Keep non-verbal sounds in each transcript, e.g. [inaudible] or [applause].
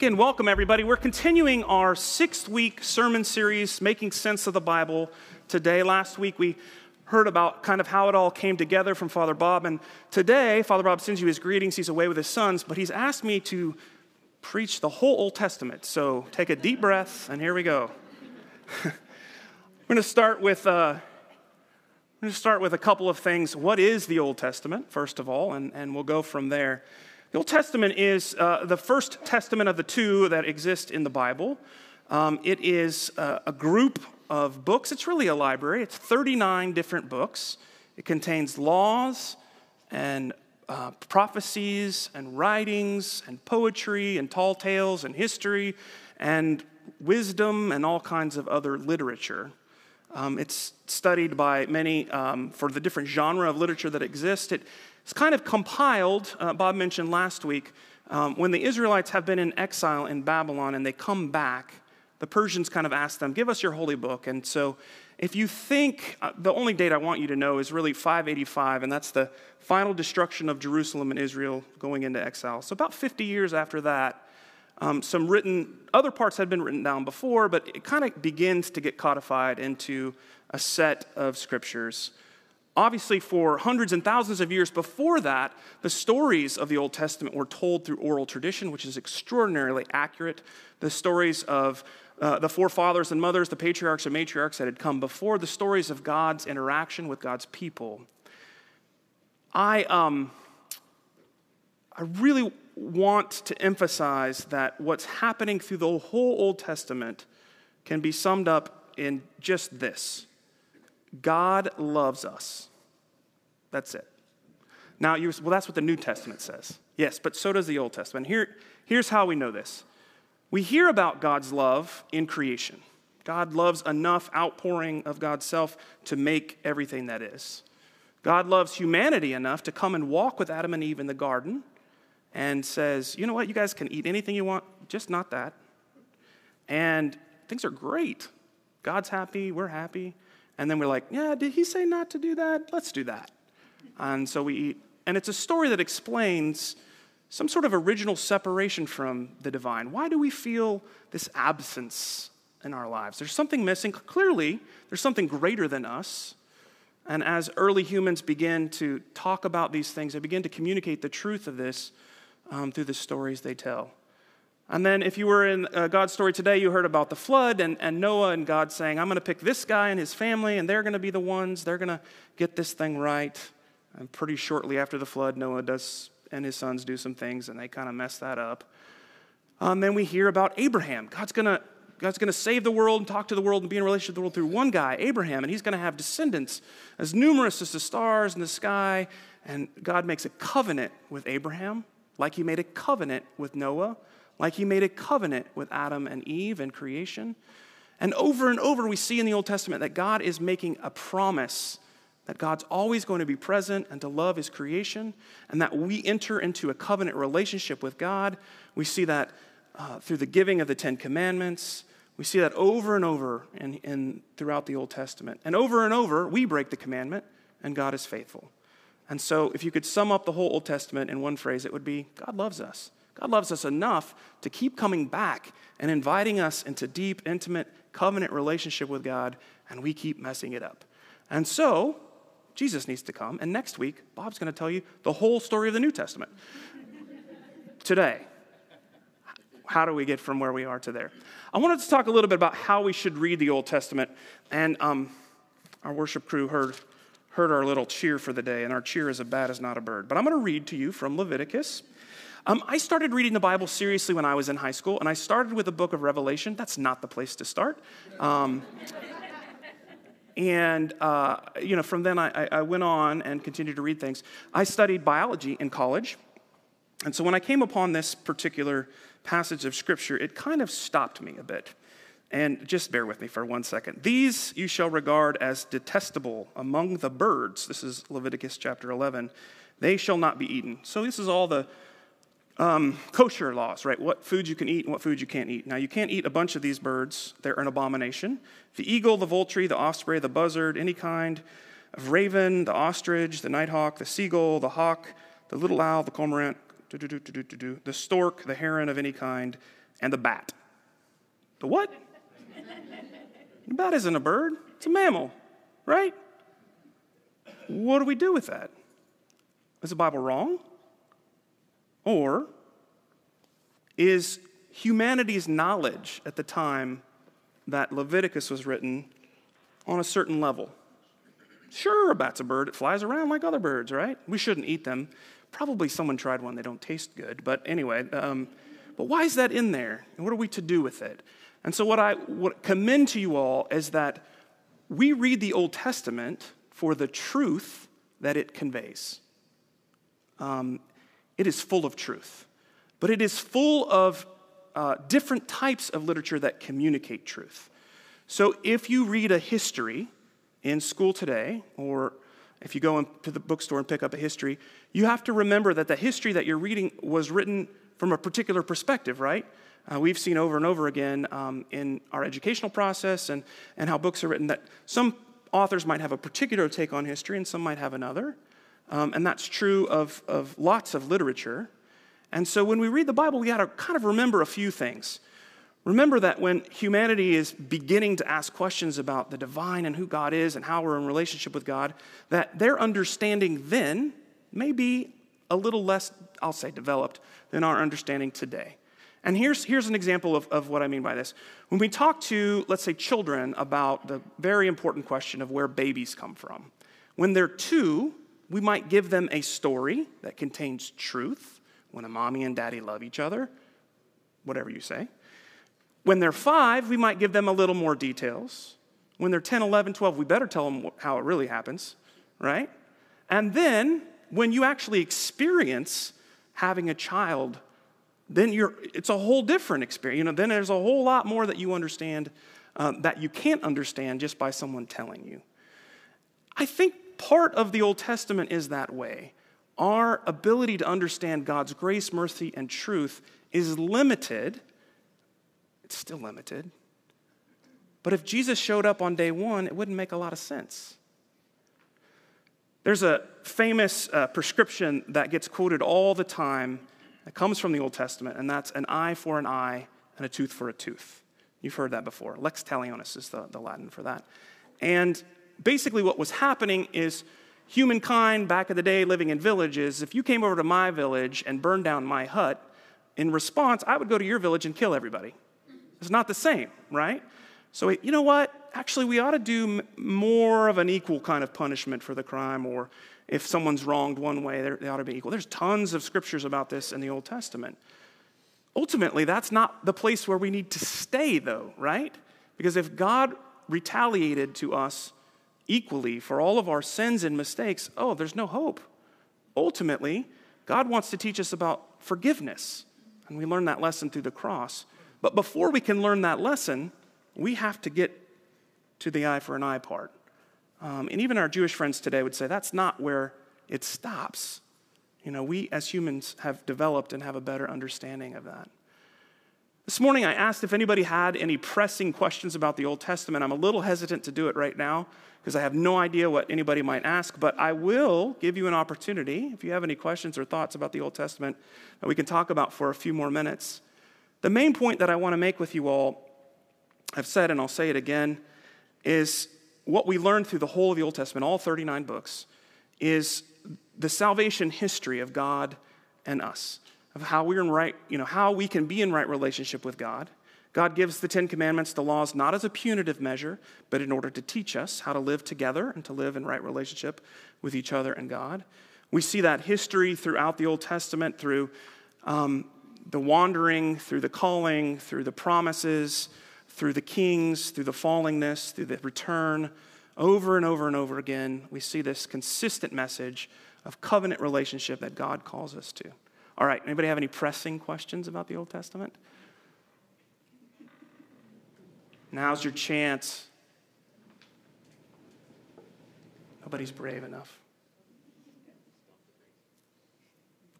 Again, welcome everybody. We're continuing our sixth week sermon series, Making Sense of the Bible. Today, last week, we heard about kind of how it all came together from Father Bob. And today, Father Bob sends you his greetings. He's away with his sons, but he's asked me to preach the whole Old Testament. So take a deep breath, and here we go. [laughs] We're going to start with. Uh, I'm going to start with a couple of things. What is the Old Testament, first of all, and, and we'll go from there. The Old Testament is uh, the first testament of the two that exist in the Bible. Um, it is uh, a group of books. It's really a library. It's 39 different books. It contains laws and uh, prophecies and writings and poetry and tall tales and history and wisdom and all kinds of other literature. Um, it's studied by many um, for the different genre of literature that exist. It, it's kind of compiled, uh, Bob mentioned last week, um, when the Israelites have been in exile in Babylon and they come back, the Persians kind of ask them, Give us your holy book. And so, if you think, uh, the only date I want you to know is really 585, and that's the final destruction of Jerusalem and Israel going into exile. So, about 50 years after that, um, some written, other parts had been written down before, but it kind of begins to get codified into a set of scriptures. Obviously, for hundreds and thousands of years before that, the stories of the Old Testament were told through oral tradition, which is extraordinarily accurate. The stories of uh, the forefathers and mothers, the patriarchs and matriarchs that had come before, the stories of God's interaction with God's people. I, um, I really want to emphasize that what's happening through the whole Old Testament can be summed up in just this God loves us. That's it. Now, you well, that's what the New Testament says. Yes, but so does the Old Testament. Here, here's how we know this we hear about God's love in creation. God loves enough outpouring of God's self to make everything that is. God loves humanity enough to come and walk with Adam and Eve in the garden and says, you know what, you guys can eat anything you want, just not that. And things are great. God's happy, we're happy. And then we're like, yeah, did he say not to do that? Let's do that. And so we eat. And it's a story that explains some sort of original separation from the divine. Why do we feel this absence in our lives? There's something missing. Clearly, there's something greater than us. And as early humans begin to talk about these things, they begin to communicate the truth of this um, through the stories they tell. And then, if you were in uh, God's story today, you heard about the flood and, and Noah and God saying, I'm going to pick this guy and his family, and they're going to be the ones, they're going to get this thing right. And pretty shortly after the flood, Noah does and his sons do some things, and they kind of mess that up. Um, then we hear about Abraham. God's going to God's going to save the world and talk to the world and be in relationship with the world through one guy, Abraham, and he's going to have descendants as numerous as the stars in the sky. And God makes a covenant with Abraham, like he made a covenant with Noah, like he made a covenant with Adam and Eve and creation. And over and over, we see in the Old Testament that God is making a promise that God's always going to be present and to love his creation, and that we enter into a covenant relationship with God. We see that uh, through the giving of the Ten Commandments. We see that over and over in, in, throughout the Old Testament. And over and over, we break the commandment, and God is faithful. And so, if you could sum up the whole Old Testament in one phrase, it would be God loves us. God loves us enough to keep coming back and inviting us into deep, intimate covenant relationship with God, and we keep messing it up. And so, Jesus needs to come. And next week, Bob's going to tell you the whole story of the New Testament. [laughs] Today, how do we get from where we are to there? I wanted to talk a little bit about how we should read the Old Testament. And um, our worship crew heard, heard our little cheer for the day, and our cheer is a bat is not a bird. But I'm going to read to you from Leviticus. Um, I started reading the Bible seriously when I was in high school, and I started with the book of Revelation. That's not the place to start. Um, and, uh, you know, from then I, I went on and continued to read things. I studied biology in college. And so when I came upon this particular passage of scripture, it kind of stopped me a bit. And just bear with me for one second. These you shall regard as detestable among the birds. This is Leviticus chapter 11. They shall not be eaten. So this is all the um, kosher laws, right? What foods you can eat and what foods you can't eat. Now, you can't eat a bunch of these birds, they're an abomination. The eagle, the vulture, the osprey, the buzzard, any kind of raven, the ostrich, the nighthawk, the seagull, the hawk, the little owl, the cormorant, the stork, the heron of any kind, and the bat. The what? The bat isn't a bird, it's a mammal, right? What do we do with that? Is the Bible wrong? Or is humanity's knowledge at the time that Leviticus was written on a certain level? Sure, a bat's a bird. It flies around like other birds, right? We shouldn't eat them. Probably someone tried one. They don't taste good. But anyway, um, but why is that in there? And what are we to do with it? And so, what I would commend to you all is that we read the Old Testament for the truth that it conveys. Um, it is full of truth, but it is full of uh, different types of literature that communicate truth. So, if you read a history in school today, or if you go into the bookstore and pick up a history, you have to remember that the history that you're reading was written from a particular perspective, right? Uh, we've seen over and over again um, in our educational process and, and how books are written that some authors might have a particular take on history and some might have another. Um, and that's true of, of lots of literature. And so when we read the Bible, we got to kind of remember a few things. Remember that when humanity is beginning to ask questions about the divine and who God is and how we're in relationship with God, that their understanding then may be a little less, I'll say, developed than our understanding today. And here's, here's an example of, of what I mean by this. When we talk to, let's say, children about the very important question of where babies come from, when they're two, we might give them a story that contains truth when a mommy and daddy love each other, whatever you say. When they're five, we might give them a little more details. When they're 10, 11, 12, we better tell them how it really happens, right? And then when you actually experience having a child then you're, it's a whole different experience. You know, then there's a whole lot more that you understand um, that you can't understand just by someone telling you. I think part of the Old Testament is that way. Our ability to understand God's grace, mercy, and truth is limited. It's still limited. But if Jesus showed up on day one, it wouldn't make a lot of sense. There's a famous uh, prescription that gets quoted all the time that comes from the Old Testament, and that's an eye for an eye and a tooth for a tooth. You've heard that before. Lex talionis is the, the Latin for that. And basically, what was happening is humankind back in the day living in villages, if you came over to my village and burned down my hut, in response, I would go to your village and kill everybody. It's not the same, right? So, you know what? Actually, we ought to do more of an equal kind of punishment for the crime, or if someone's wronged one way, they ought to be equal. There's tons of scriptures about this in the Old Testament. Ultimately, that's not the place where we need to stay, though, right? Because if God retaliated to us equally for all of our sins and mistakes, oh, there's no hope. Ultimately, God wants to teach us about forgiveness, and we learn that lesson through the cross. But before we can learn that lesson, we have to get to the eye for an eye part. Um, and even our Jewish friends today would say that's not where it stops. You know, we as humans have developed and have a better understanding of that. This morning, I asked if anybody had any pressing questions about the Old Testament. I'm a little hesitant to do it right now because I have no idea what anybody might ask, but I will give you an opportunity if you have any questions or thoughts about the Old Testament that we can talk about for a few more minutes. The main point that I want to make with you all, I've said and I'll say it again, is what we learn through the whole of the Old Testament, all 39 books, is the salvation history of God and us, of how we're in right, you know, how we can be in right relationship with God. God gives the Ten Commandments, the laws, not as a punitive measure, but in order to teach us how to live together and to live in right relationship with each other and God. We see that history throughout the Old Testament through um, the wandering, through the calling, through the promises, through the kings, through the fallingness, through the return, over and over and over again, we see this consistent message of covenant relationship that God calls us to. All right, anybody have any pressing questions about the Old Testament? Now's your chance. Nobody's brave enough.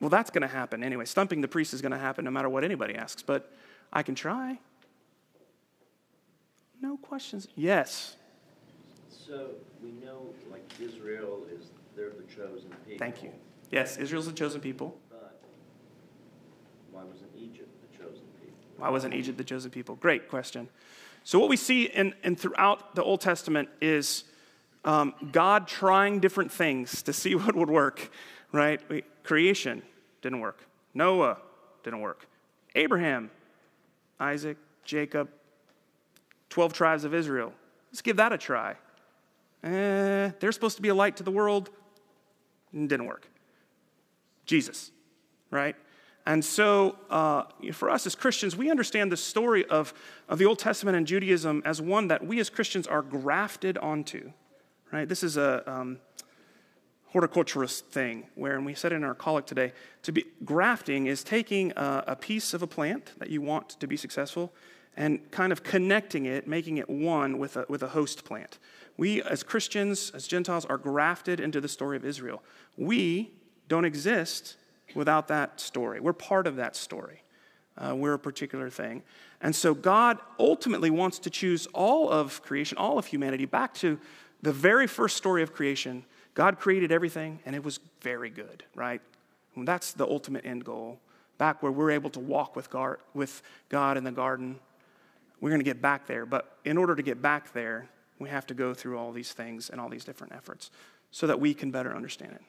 Well, that's going to happen anyway. Stumping the priest is going to happen no matter what anybody asks, but I can try. No questions? Yes. So we know, like Israel is, they're the chosen people. Thank you. Yes, Israel's the chosen people. Why wasn't Egypt the chosen people? Why wasn't Egypt the chosen people? Great question. So, what we see in, in throughout the Old Testament is um, God trying different things to see [laughs] what would work, right? Creation didn't work. Noah didn't work. Abraham, Isaac, Jacob, 12 tribes of Israel. Let's give that a try. Eh, they're supposed to be a light to the world. Didn't work. Jesus, right? And so, uh, for us as Christians, we understand the story of, of the Old Testament and Judaism as one that we as Christians are grafted onto, right? This is a um, horticulturist thing where, and we said in our collect today, to be grafting is taking a, a piece of a plant that you want to be successful and kind of connecting it, making it one with a, with a host plant. We, as Christians, as Gentiles, are grafted into the story of Israel. We don't exist without that story. We're part of that story. Uh, we're a particular thing. And so God ultimately wants to choose all of creation, all of humanity, back to the very first story of creation. God created everything, and it was very good, right? And that's the ultimate end goal. Back where we're able to walk with with God in the garden. We're going to get back there. But in order to get back there, we have to go through all these things and all these different efforts so that we can better understand it.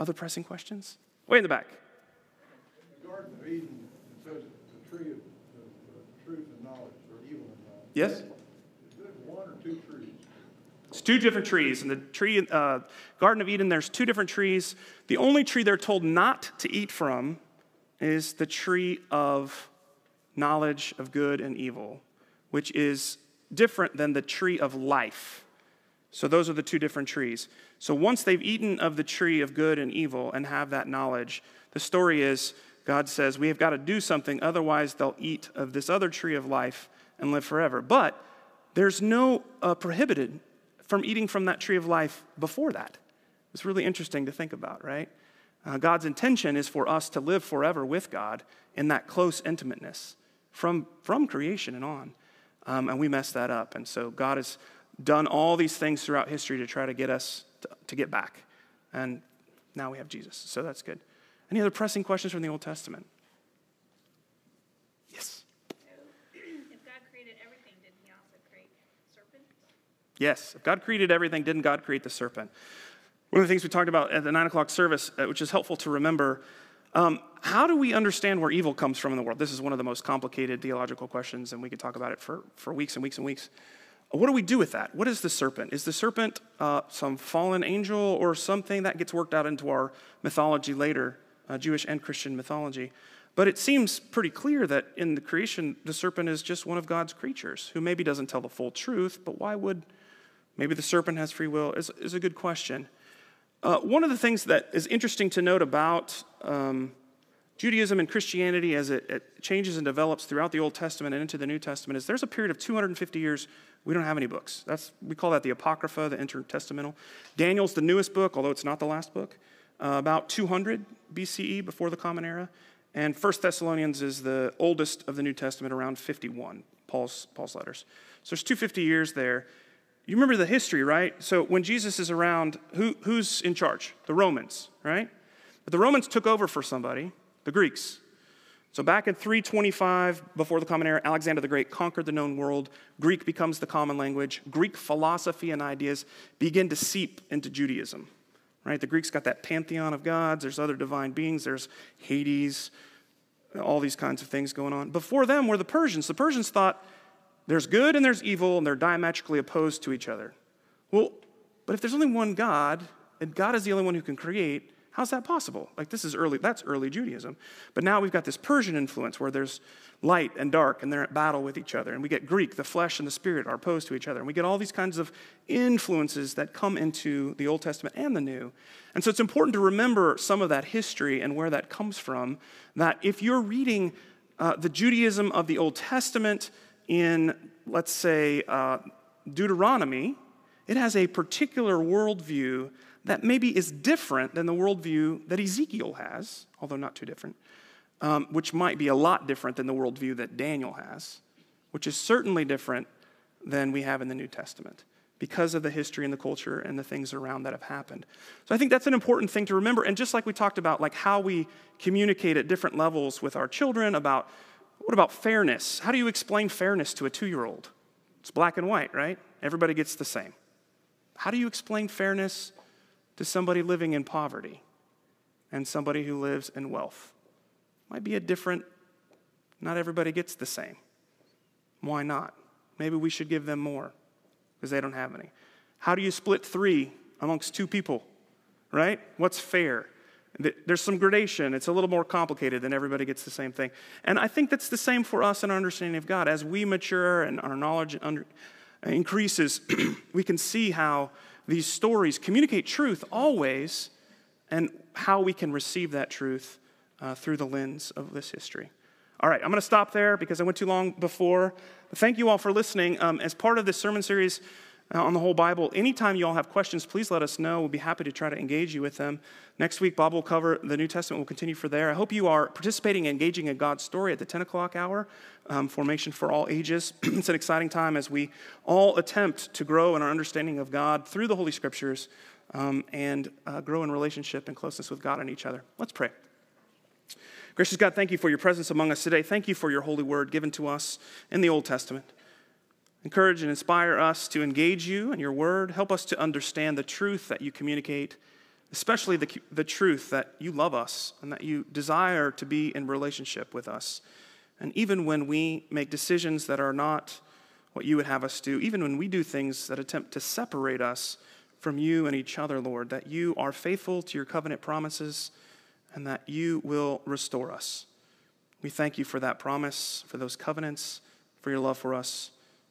Other pressing questions? Way in the back. In the Garden of Eden, it says the tree of, of truth and knowledge, or evil and knowledge. Yes? Is it one or two trees? It's two different trees. In the tree, uh, Garden of Eden, there's two different trees. The only tree they're told not to eat from is the tree of knowledge of good and evil, which is different than the tree of life. So those are the two different trees. So once they've eaten of the tree of good and evil and have that knowledge, the story is God says, We have got to do something, otherwise, they'll eat of this other tree of life and live forever. But there's no uh, prohibited from eating from that tree of life before that. It's really interesting to think about, right? Uh, God's intention is for us to live forever with God in that close intimateness from, from creation and on. Um, and we mess that up. And so God has done all these things throughout history to try to get us to, to get back. And now we have Jesus. So that's good. Any other pressing questions from the Old Testament? Yes. If God created everything, did he also create serpents? Yes. If God created everything, didn't God create the serpent? One of the things we talked about at the nine o'clock service, uh, which is helpful to remember, um, how do we understand where evil comes from in the world? This is one of the most complicated theological questions, and we could talk about it for, for weeks and weeks and weeks. What do we do with that? What is the serpent? Is the serpent uh, some fallen angel or something that gets worked out into our mythology later, uh, Jewish and Christian mythology? But it seems pretty clear that in the creation, the serpent is just one of God's creatures who maybe doesn't tell the full truth, but why would maybe the serpent has free will? Is, is a good question. Uh, one of the things that is interesting to note about um, Judaism and Christianity as it, it, changes and develops throughout the Old Testament and into the New Testament is there's a period of 250 years we don't have any books. That's, we call that the Apocrypha, the intertestamental. Daniel's the newest book, although it's not the last book, uh, about 200 BCE, before the Common Era. And First Thessalonians is the oldest of the New Testament, around 51, Paul's, Paul's letters. So there's 250 years there. You remember the history, right? So when Jesus is around, who, who's in charge? The Romans, right? But the Romans took over for somebody, the Greeks. So back in 325, before the Common Era, Alexander the Great conquered the known world. Greek becomes the common language. Greek philosophy and ideas begin to seep into Judaism. Right? The Greeks got that pantheon of gods. There's other divine beings. There's Hades, all these kinds of things going on. Before them were the Persians. The Persians thought there's good and there's evil, and they're diametrically opposed to each other. Well, but if there's only one God, and God is the only one who can create, How's that possible? Like, this is early, that's early Judaism. But now we've got this Persian influence where there's light and dark and they're at battle with each other. And we get Greek, the flesh and the spirit are opposed to each other. And we get all these kinds of influences that come into the Old Testament and the New. And so it's important to remember some of that history and where that comes from. That if you're reading uh, the Judaism of the Old Testament in, let's say, uh, Deuteronomy, it has a particular worldview that maybe is different than the worldview that Ezekiel has, although not too different, um, which might be a lot different than the worldview that Daniel has, which is certainly different than we have in the New Testament. because of the history and the culture and the things around that have happened. So I think that's an important thing to remember. And just like we talked about, like how we communicate at different levels with our children about what about fairness? How do you explain fairness to a two year old? It's black and white, right? Everybody gets the same. How do you explain fairness to somebody living in poverty and somebody who lives in wealth? Might be a different, not everybody gets the same. Why not? Maybe we should give them more because they don't have any. How do you split three amongst two people, right? What's fair? There's some gradation. It's a little more complicated than everybody gets the same thing. And I think that's the same for us in our understanding of God. As we mature and our knowledge under, increases, [clears throat] we can see how these stories communicate truth always and how we can receive that truth uh, through the lens of this history. All right, I'm going to stop there because I went too long before. Thank you all for listening. Um, as part of this sermon series on the whole Bible, anytime you all have questions, please let us know. We'll be happy to try to engage you with them. Next week, Bob will cover the New Testament. We'll continue for there. I hope you are participating engaging in God's story at the 10 o'clock hour, um, Formation for All Ages. [clears throat] it's an exciting time as we all attempt to grow in our understanding of God through the Holy Scriptures um, and uh, grow in relationship and closeness with God and each other. Let's pray. Gracious God, thank you for your presence among us today. Thank you for your holy word given to us in the Old Testament. Encourage and inspire us to engage you and your word. Help us to understand the truth that you communicate, especially the, the truth that you love us and that you desire to be in relationship with us. And even when we make decisions that are not what you would have us do, even when we do things that attempt to separate us from you and each other, Lord, that you are faithful to your covenant promises and that you will restore us. We thank you for that promise, for those covenants, for your love for us.